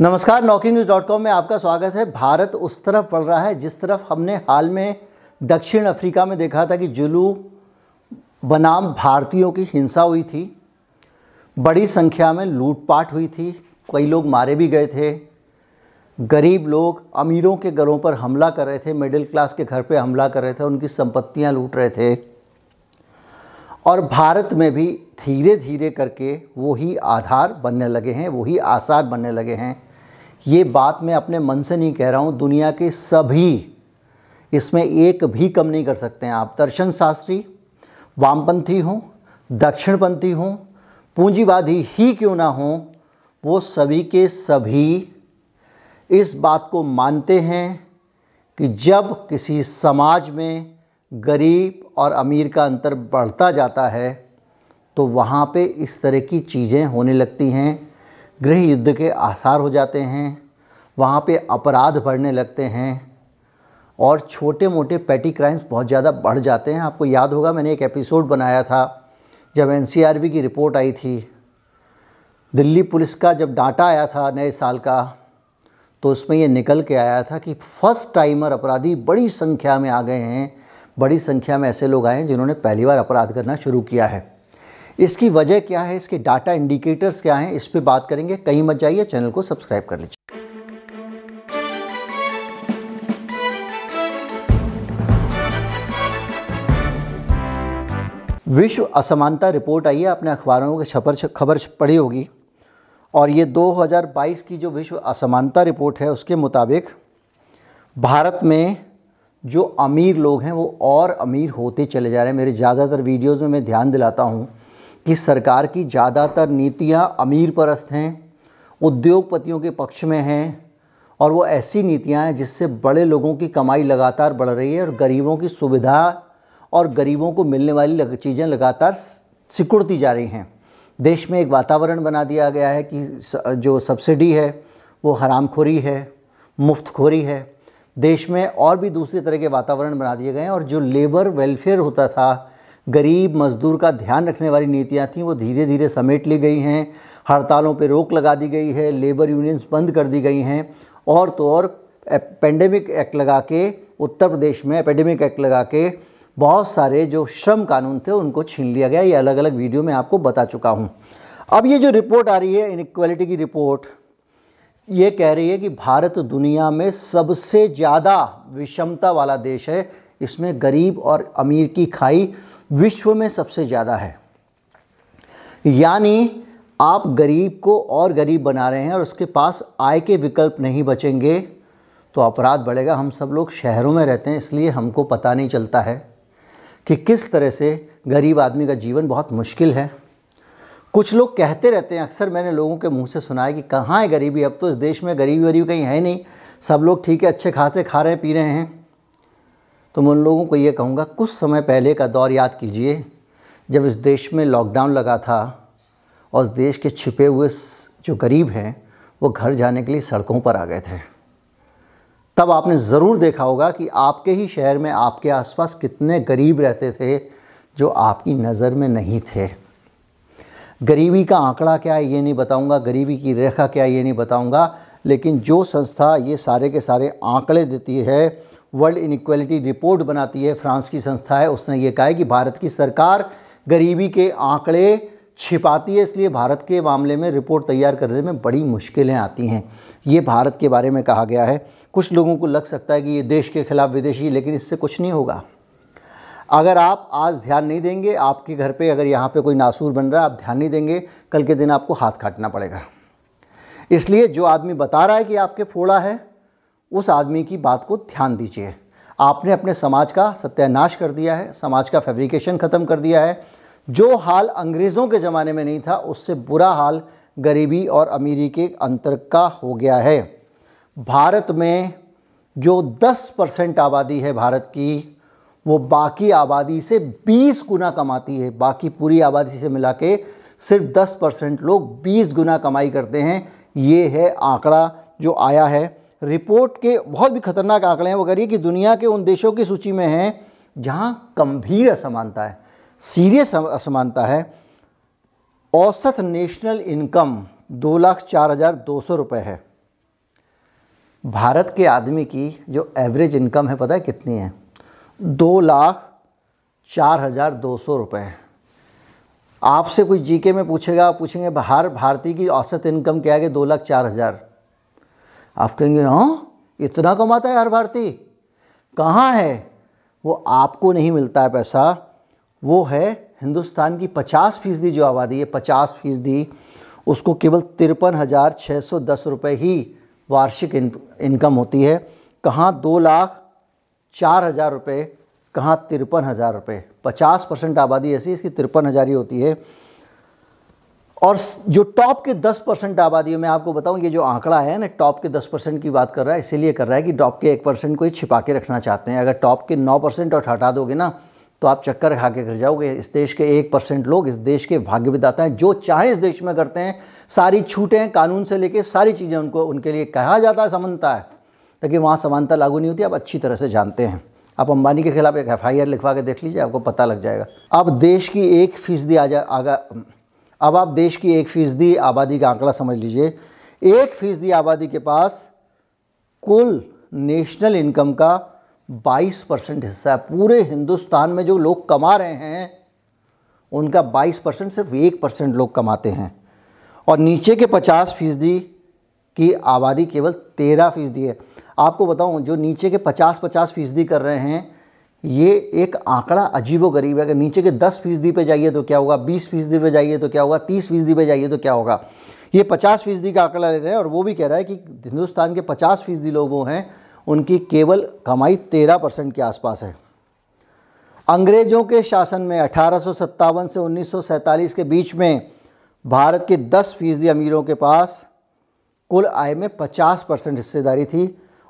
नमस्कार नौकी news dot com में आपका स्वागत है। भारत उस तरफ़ बढ़ रहा है, जिस तरफ़ हमने हाल में दक्षिण अफ्रीका में देखा था कि जुलू बनाम भारतीयों की हिंसा हुई थी, बड़ी संख्या में लूटपाट हुई थी, कई लोग मारे भी गए थे, गरीब लोग अमीरों के घरों पर हमला कर रहे थे, मिडिल क्लास के घर पे हमला कर रहे थे, उनकी संपत्तियाँ लूट रहे थे। और भारत में भी धीरे धीरे करके वही आधार बनने लगे हैं वही आसार बनने लगे हैं। ये बात मैं अपने मन से नहीं कह रहा हूँ, दुनिया के सभी इसमें एक भी कम नहीं कर सकते हैं आप। दर्शन शास्त्री, वामपंथी हों, दक्षिणपंथी हों, पूंजीवादी ही क्यों ना हों, वो सभी के सभी इस बात को मानते हैं कि जब किसी समाज में गरीब और अमीर का अंतर बढ़ता जाता है तो वहाँ पे इस तरह की चीज़ें होने लगती हैं। गृह युद्ध के आसार हो जाते हैं, वहाँ पे अपराध बढ़ने लगते हैं और छोटे मोटे पैटी क्राइम्स बहुत ज़्यादा बढ़ जाते हैं। आपको याद होगा, मैंने एक एपिसोड बनाया था, जब एन की रिपोर्ट आई थी। दिल्ली पुलिस का जब डाटा आया था नए साल का तो उसमें ये निकल के आया था कि फ़र्स्ट टाइमर अपराधी बड़ी संख्या में आ गए हैं। बड़ी संख्या में ऐसे लोग आए हैं जिन्होंने पहली बार अपराध करना शुरू किया है। इसकी वजह क्या है? इसके डाटा इंडिकेटर्स क्या हैं? इस पर बात करेंगे। कहीं मत जाइए, चैनल को सब्सक्राइब कर लीजिए। विश्व असमानता रिपोर्ट आई है। अपने अखबारों के छपर खबर पढ़ी होगी। और ये 2022 की जो विश्व असमानता रिपोर्ट है, उसके मुताबिक भारत में जो अमीर लोग हैं, वो और अमीर होते चले जा रहे हैं। मेरे ज़्यादातर वीडियोज़ में मैं ध्यान दिलाता हूँ। कि सरकार की ज़्यादातर नीतियाँ अमीर परस्त हैं उद्योगपतियों के पक्ष में हैं और वो ऐसी नीतियाँ हैं जिससे बड़े लोगों की कमाई लगातार बढ़ रही है और गरीबों की सुविधा और गरीबों को मिलने वाली लग, चीज़ें लगातार सिकुड़ती जा रही हैं। देश में एक वातावरण बना दिया गया है कि जो सब्सिडी है वो हरामखोरी है मुफ्तखोरी है। देश में और भी दूसरे तरह के वातावरण बना दिए गए हैं और जो लेबर वेलफेयर होता था गरीब मजदूर का ध्यान रखने वाली नीतियाँ थीं, वो धीरे धीरे समेट ली गई हैं, हड़तालों पर रोक लगा दी गई है, लेबर यूनियंस बंद कर दी गई हैं, और तो और पेंडेमिक एक्ट लगा के, उत्तर प्रदेश में एपेडेमिक एक्ट लगा के बहुत सारे जो श्रम कानून थे, उनको छीन लिया गया। ये अलग अलग वीडियो में आपको बता चुका हूँ। अब ये जो रिपोर्ट आ रही है इनक्वालिटी की रिपोर्ट ये कह रही है कि भारत दुनिया में सबसे ज़्यादा विषमता वाला देश है। इसमें गरीब और अमीर की खाई विश्व में सबसे ज़्यादा है। यानी आप गरीब को और गरीब बना रहे हैं और उसके पास आय के विकल्प नहीं बचेंगे तो अपराध बढ़ेगा। हम सब लोग शहरों में रहते हैं, इसलिए हमको पता नहीं चलता है कि किस तरह से गरीब आदमी का जीवन बहुत मुश्किल है। कुछ लोग कहते रहते हैं, अक्सर मैंने लोगों के मुँह से सुना है कि कहाँ है गरीबी? अब तो इस देश में गरीबी वरीबी कहीं है नहीं। सब लोग ठीक है, अच्छे खासे खा रहे पी रहे हैं। तो मैं उन लोगों को ये कहूँगा, कुछ समय पहले का दौर याद कीजिए, जब इस देश में लॉकडाउन लगा था और इस देश के छिपे हुए जो गरीब हैं, वो घर जाने के लिए सड़कों पर आ गए थे। तब आपने ज़रूर देखा होगा कि आपके ही शहर में आपके आसपास कितने गरीब रहते थे, जो आपकी नज़र में नहीं थे। गरीबी का आंकड़ा क्या है, ये नहीं बताऊँगा, गरीबी की रेखा क्या है, ये नहीं बताऊँगा, लेकिन जो संस्था ये सारे के सारे आंकड़े देती है वर्ल्ड इनक्वालिटी रिपोर्ट बनाती है, फ्रांस की संस्था है, उसने ये कहा है कि भारत की सरकार गरीबी के आंकड़े छिपाती है, इसलिए भारत के मामले में रिपोर्ट तैयार करने में बड़ी मुश्किलें आती हैं। ये भारत के बारे में कहा गया है। कुछ लोगों को लग सकता है कि ये देश के खिलाफ विदेशी लेकिन इससे कुछ नहीं होगा। अगर आप आज ध्यान नहीं देंगे, आपके घर पे अगर यहाँ पे कोई नासूर बन रहा है, आप ध्यान नहीं देंगे, कल के दिन आपको हाथ काटना पड़ेगा। इसलिए जो आदमी बता रहा है कि आपके फोड़ा है उस आदमी की बात को ध्यान दीजिए। आपने अपने समाज का सत्यानाश कर दिया है, समाज का फैब्रिकेशन ख़त्म कर दिया है। जो हाल अंग्रेज़ों के ज़माने में नहीं था, उससे बुरा हाल गरीबी और अमीरी के अंतर का हो गया है। भारत में जो 10 परसेंट आबादी है भारत की, वो बाकी आबादी से 20 गुना कमाती है। बाकी पूरी आबादी से मिला के सिर्फ़ 10 परसेंट लोग 20 गुना कमाई करते हैं। ये है आंकड़ा जो आया है। रिपोर्ट के बहुत भी खतरनाक आंकड़े हैं। वो कह कि दुनिया के उन देशों की सूची में हैं जहाँ गंभीर असमानता है, सीरियस असमानता है। औसत नेशनल इनकम दो लाख चार हज़ार दो सौ रुपये है। भारत के आदमी की जो एवरेज इनकम है, पता है कितनी है? दो लाख चार हज़ार दो सौ रुपये आपसे कुछ जीके में पूछेगा पूछेंगे हर भारतीय की औसत इनकम क्या है दो लाख चार हज़ार? आप कहेंगे हाँ इतना कमाता है हर भारतीय। कहाँ है? वो आपको नहीं मिलता है पैसा। वो है हिंदुस्तान की पचास फ़ीसदी जो आबादी है पचास फ़ीसदी। उसको केवल तिरपन हज़ार छः सौ दस रुपये ही वार्षिक इन, इनकम होती है। कहाँ दो लाख चार हज़ार रुपये कहाँ तिरपन हज़ार रुपये पचास परसेंट आबादी ऐसी इसकी तिरपन हज़ार ही होती है। और जो टॉप के 10 परसेंट आबादी मैं आपको बताऊँ, ये जो आंकड़ा है ना, टॉप के 10 परसेंट की बात कर रहा है, इसीलिए कर रहा है कि टॉप के एक परसेंट को ही छिपा के रखना चाहते हैं। अगर टॉप के 9 परसेंट और हटा दोगे ना तो आप चक्कर खा के कर जाओगे। इस देश के एक परसेंट लोग, इस देश के भाग्य विदाता हैं, जो चाहे इस देश में करते हैं, सारी छूटें कानून से लेके सारी चीज़ें उनको, उनके लिए कहा जाता है, समानता है। लेकिन वहाँ समानता लागू नहीं होती, आप अच्छी तरह से जानते हैं। आप अंबानी के खिलाफ एक एफआईआर लिखवा के देख लीजिए, आपको पता लग जाएगा। अब देश की एक फ़ीसदी आ जा आगा अब आप देश की एक फ़ीसदी आबादी का आंकड़ा समझ लीजिए। एक फ़ीसदी आबादी के पास कुल नेशनल इनकम का 22 परसेंट हिस्सा है। पूरे हिंदुस्तान में जो लोग कमा रहे हैं, उनका 22 परसेंट सिर्फ़ एक परसेंट लोग कमाते हैं। और नीचे के 50 फ़ीसदी की आबादी केवल 13 फ़ीसदी है। आपको बताऊँ, जो नीचे के 50-50 फ़ीसदी कर रहे हैं ये एक आंकड़ा अजीबो गरीब है। अगर नीचे के 10 फ़ीसदी पे जाइए तो क्या होगा? 20 फ़ीसदी पे जाइए तो क्या होगा? 30 फ़ीसदी पे जाइए तो क्या होगा? ये 50 फ़ीसदी का आंकड़ा ले रहे हैं और वो भी कह रहा है कि हिंदुस्तान के 50 फ़ीसदी लोग वो हैं, उनकी केवल कमाई 13 परसेंट के आसपास है। अंग्रेज़ों के शासन में अठारह सौ सत्तावन से उन्नीस सौ सैंतालीस के बीच में भारत के 10 फ़ीसदी अमीरों के पास कुल आय में 50 परसेंट हिस्सेदारी थी।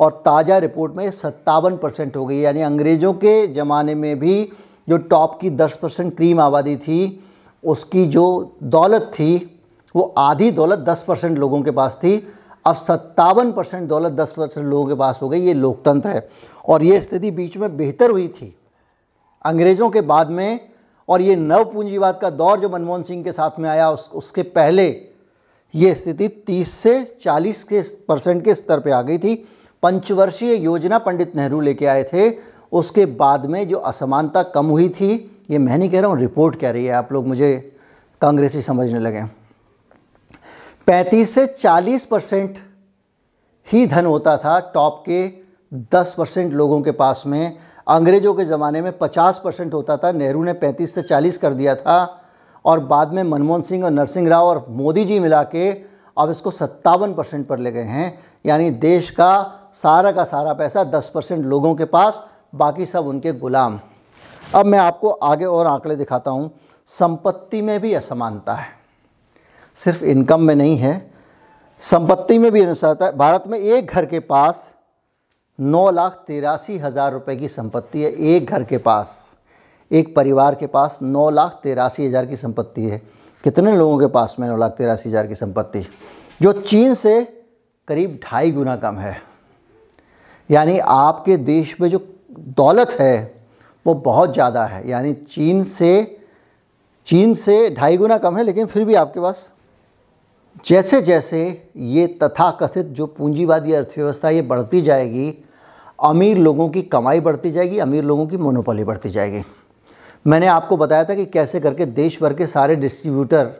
और ताज़ा रिपोर्ट में सत्तावन परसेंट हो गई यानी अंग्रेज़ों के ज़माने में भी जो टॉप की 10 परसेंट क्रीम आबादी थी, उसकी जो दौलत थी, वो आधी दौलत 10 परसेंट लोगों के पास थी। अब सत्तावन परसेंट दौलत 10 परसेंट लोगों के पास हो गई, ये लोकतंत्र है। और ये स्थिति बीच में बेहतर हुई थी अंग्रेज़ों के बाद में। और ये नव पूंजीवाद का दौर जो मनमोहन सिंह के साथ में आया, उस, उसके पहले ये स्थिति 30 से 40 के परसेंट के स्तर पे आ गई थी। पंचवर्षीय योजना पंडित नेहरू लेके आए थे। उसके बाद में जो असमानता कम हुई थी, ये मैं नहीं कह रहा हूँ, रिपोर्ट कह रही है। आप लोग मुझे कांग्रेसी समझने लगे। 35 से 40 परसेंट ही धन होता था टॉप के 10 परसेंट लोगों के पास में। अंग्रेज़ों के ज़माने में 50 परसेंट होता था, नेहरू ने 35 से 40 कर दिया था। और बाद में मनमोहन सिंह और नरसिंह राव और मोदी जी मिला के अब इसको सत्तावन परसेंट पर ले गए हैं। यानी देश का सारा का सारा पैसा 10 परसेंट लोगों के पास, बाकी सब उनके गुलाम। अब मैं आपको आगे और आंकड़े दिखाता हूँ। संपत्ति में भी असमानता है। सिर्फ़ इनकम में नहीं है। संपत्ति में भी अनुसारता है। भारत में एक घर के पास नौ लाख तिरासी हज़ार रुपये की संपत्ति है। एक घर के पास, एक परिवार के पास नौ लाख तिरासी हज़ार की संपत्ति है। कितने लोगों के पास में नौ लाख तिरासी हज़ार की संपत्ति? जो चीन से करीब ढाई गुना कम है। यानी आपके देश में जो दौलत है, वो बहुत ज़्यादा है। यानी चीन से चीन से ढाई गुना कम है, लेकिन फिर भी आपके पास जैसे जैसे ये तथाकथित जो पूंजीवादी अर्थव्यवस्था ये बढ़ती जाएगी, अमीर लोगों की कमाई बढ़ती जाएगी, अमीर लोगों की मोनोपोली बढ़ती जाएगी। मैंने आपको बताया था कि कैसे करके देश भर के सारे डिस्ट्रीब्यूटर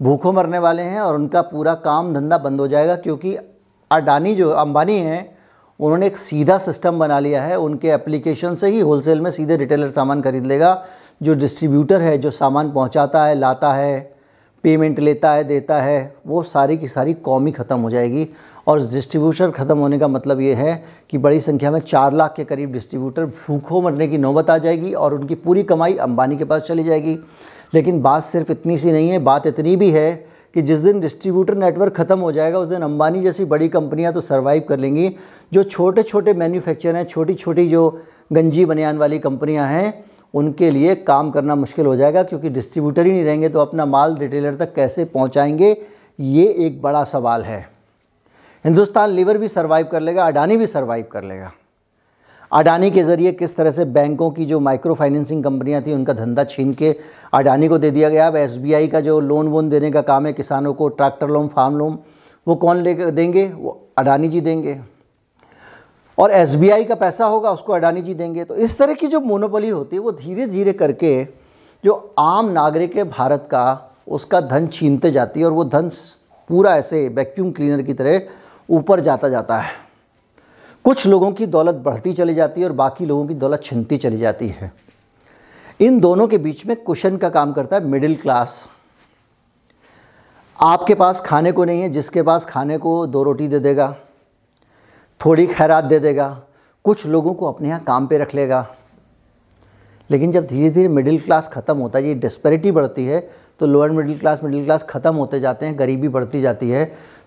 भूखों मरने वाले हैं और उनका पूरा काम धंधा बंद हो जाएगा, क्योंकि अडानी जो, अंबानी हैं उन्होंने एक सीधा सिस्टम बना लिया है, उनके एप्लीकेशन से ही होलसेल में सीधे रिटेलर सामान खरीद लेगा। जो डिस्ट्रीब्यूटर है, जो सामान पहुंचाता है, लाता है पेमेंट लेता है, देता है, वो सारी की सारी कौम ही ख़त्म हो जाएगी। और डिस्ट्रीब्यूटर ख़त्म होने का मतलब ये है कि बड़ी संख्या में चार लाख के करीब डिस्ट्रीब्यूटर भूखों मरने की नौबत आ जाएगी और उनकी पूरी कमाई अंबानी के पास चली जाएगी। लेकिन बात सिर्फ़ इतनी सी नहीं है, बात इतनी भी है कि जिस दिन डिस्ट्रीब्यूटर नेटवर्क ख़त्म हो जाएगा, उस दिन अंबानी जैसी बड़ी कंपनियाँ तो सरवाइव कर लेंगी। जो छोटे छोटे मैन्युफैक्चर हैं छोटी छोटी जो गंजी बनियान वाली कंपनियाँ हैं, उनके लिए काम करना मुश्किल हो जाएगा, क्योंकि डिस्ट्रीब्यूटर ही नहीं रहेंगे तो अपना माल रिटेलर तक कैसे पहुँचाएँगे, ये एक बड़ा सवाल है। हिंदुस्तान लीवर भी सर्वाइव कर लेगा, अडानी भी सर्वाइव कर लेगा। अडानी के ज़रिए किस तरह से बैंकों की जो माइक्रो फाइनेंसिंग कंपनियाँ थी, उनका धंधा छीन के अडानी को दे दिया गया। अब एसबीआई का जो लोन वोन देने का काम है, किसानों को ट्रैक्टर लोन, फार्म लोन, वो कौन ले देंगे? वो अडानी जी देंगे। और एसबीआई का पैसा होगा, उसको अडानी जी देंगे। तो इस तरह की जो मोनोपोली होती है, वो धीरे धीरे करके जो आम नागरिक है भारत का, उसका धन छीनते जाती है और वो धन पूरा ऐसे वैक्यूम क्लीनर की तरह ऊपर जाता जाता है। कुछ लोगों की दौलत बढ़ती चली जाती है और बाकी लोगों की दौलत छिनती चली जाती है। इन दोनों के बीच में कुशन का काम करता है मिडिल क्लास। आपके पास खाने को नहीं है, जिसके पास खाने को दो रोटी दे देगा, थोड़ी खैरात दे देगा, कुछ लोगों को अपने यहाँ काम पे रख लेगा। लेकिन जब धीरे धीरे मिडिल क्लास ख़त्म होता है, ये डिस्पैरिटी बढ़ती है तो lower middle class middle class ख़त्म होते जाते हैं, गरीबी बढ़ती जाती है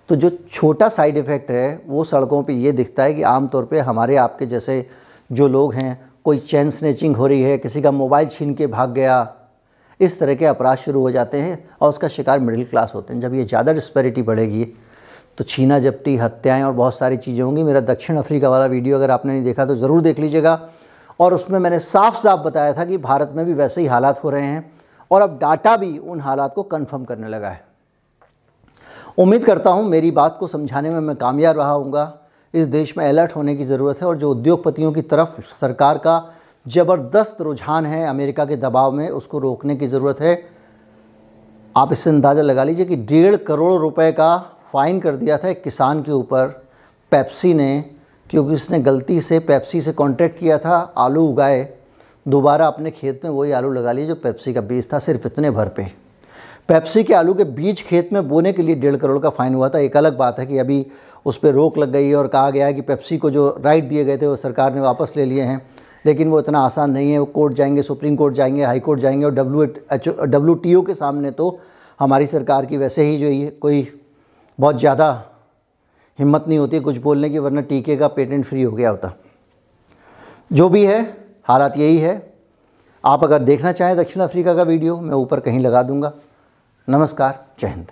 तो जो छोटा साइड इफ़ेक्ट है, वो सड़कों पे ये दिखता है कि आम तौर पे हमारे आपके जैसे जो लोग हैं, कोई चैन स्नैचिंग हो रही है, किसी का मोबाइल छीन के भाग गया, इस तरह के अपराध शुरू हो जाते हैं और उसका शिकार मिडिल क्लास होते हैं। जब ये ज़्यादा डिस्पेरिटी बढ़ेगी तो छीना जपटी हत्याएँ और बहुत सारी चीज़ें होंगी। मेरा दक्षिण अफ्रीका वाला वीडियो अगर आपने नहीं देखा तो ज़रूर देख लीजिएगा। और उसमें मैंने साफ़ साफ़ बताया था कि भारत में भी वैसे ही हालात हो रहे हैं और अब डाटा भी उन हालात को कन्फर्म करने लगा है। उम्मीद करता हूँ मेरी बात को समझाने में मैं कामयाब रहा हूँगा। इस देश में अलर्ट होने की ज़रूरत है और जो उद्योगपतियों की तरफ़ सरकार का ज़बरदस्त रुझान है अमेरिका के दबाव में, उसको रोकने की ज़रूरत है। आप इससे अंदाज़ा लगा लीजिए कि डेढ़ करोड़ रुपए का फ़ाइन कर दिया था एक किसान के ऊपर पेप्सी ने, क्योंकि उसने गलती से पेप्सी से कॉन्ट्रैक्ट किया था, आलू उगाए। दोबारा अपने खेत में वही आलू लगा लिए जो पेप्सी का बीज था, सिर्फ़ इतने भर पे। पेप्सी के आलू के बीज खेत में बोने के लिए डेढ़ करोड़ का फ़ाइन हुआ था। एक अलग बात है कि अभी उस पर रोक लग गई है और कहा गया है कि पेप्सी को जो राइट दिए गए थे वो सरकार ने वापस ले लिए हैं। लेकिन वो इतना आसान नहीं है। वो कोर्ट जाएँगे, सुप्रीम कोर्ट जाएँगे, हाई कोर्ट जाएँगे और W H W T O के सामने तो हमारी सरकार की वैसे ही जो ये कोई बहुत ज़्यादा हिम्मत नहीं होती कुछ बोलने की, वरना टीके का पेटेंट फ्री हो गया होता। जो भी है, हालात यही है। आप अगर देखना चाहें दक्षिण अफ्रीका का वीडियो, मैं ऊपर कहीं लगा दूँगा। नमस्कार जय हिंद।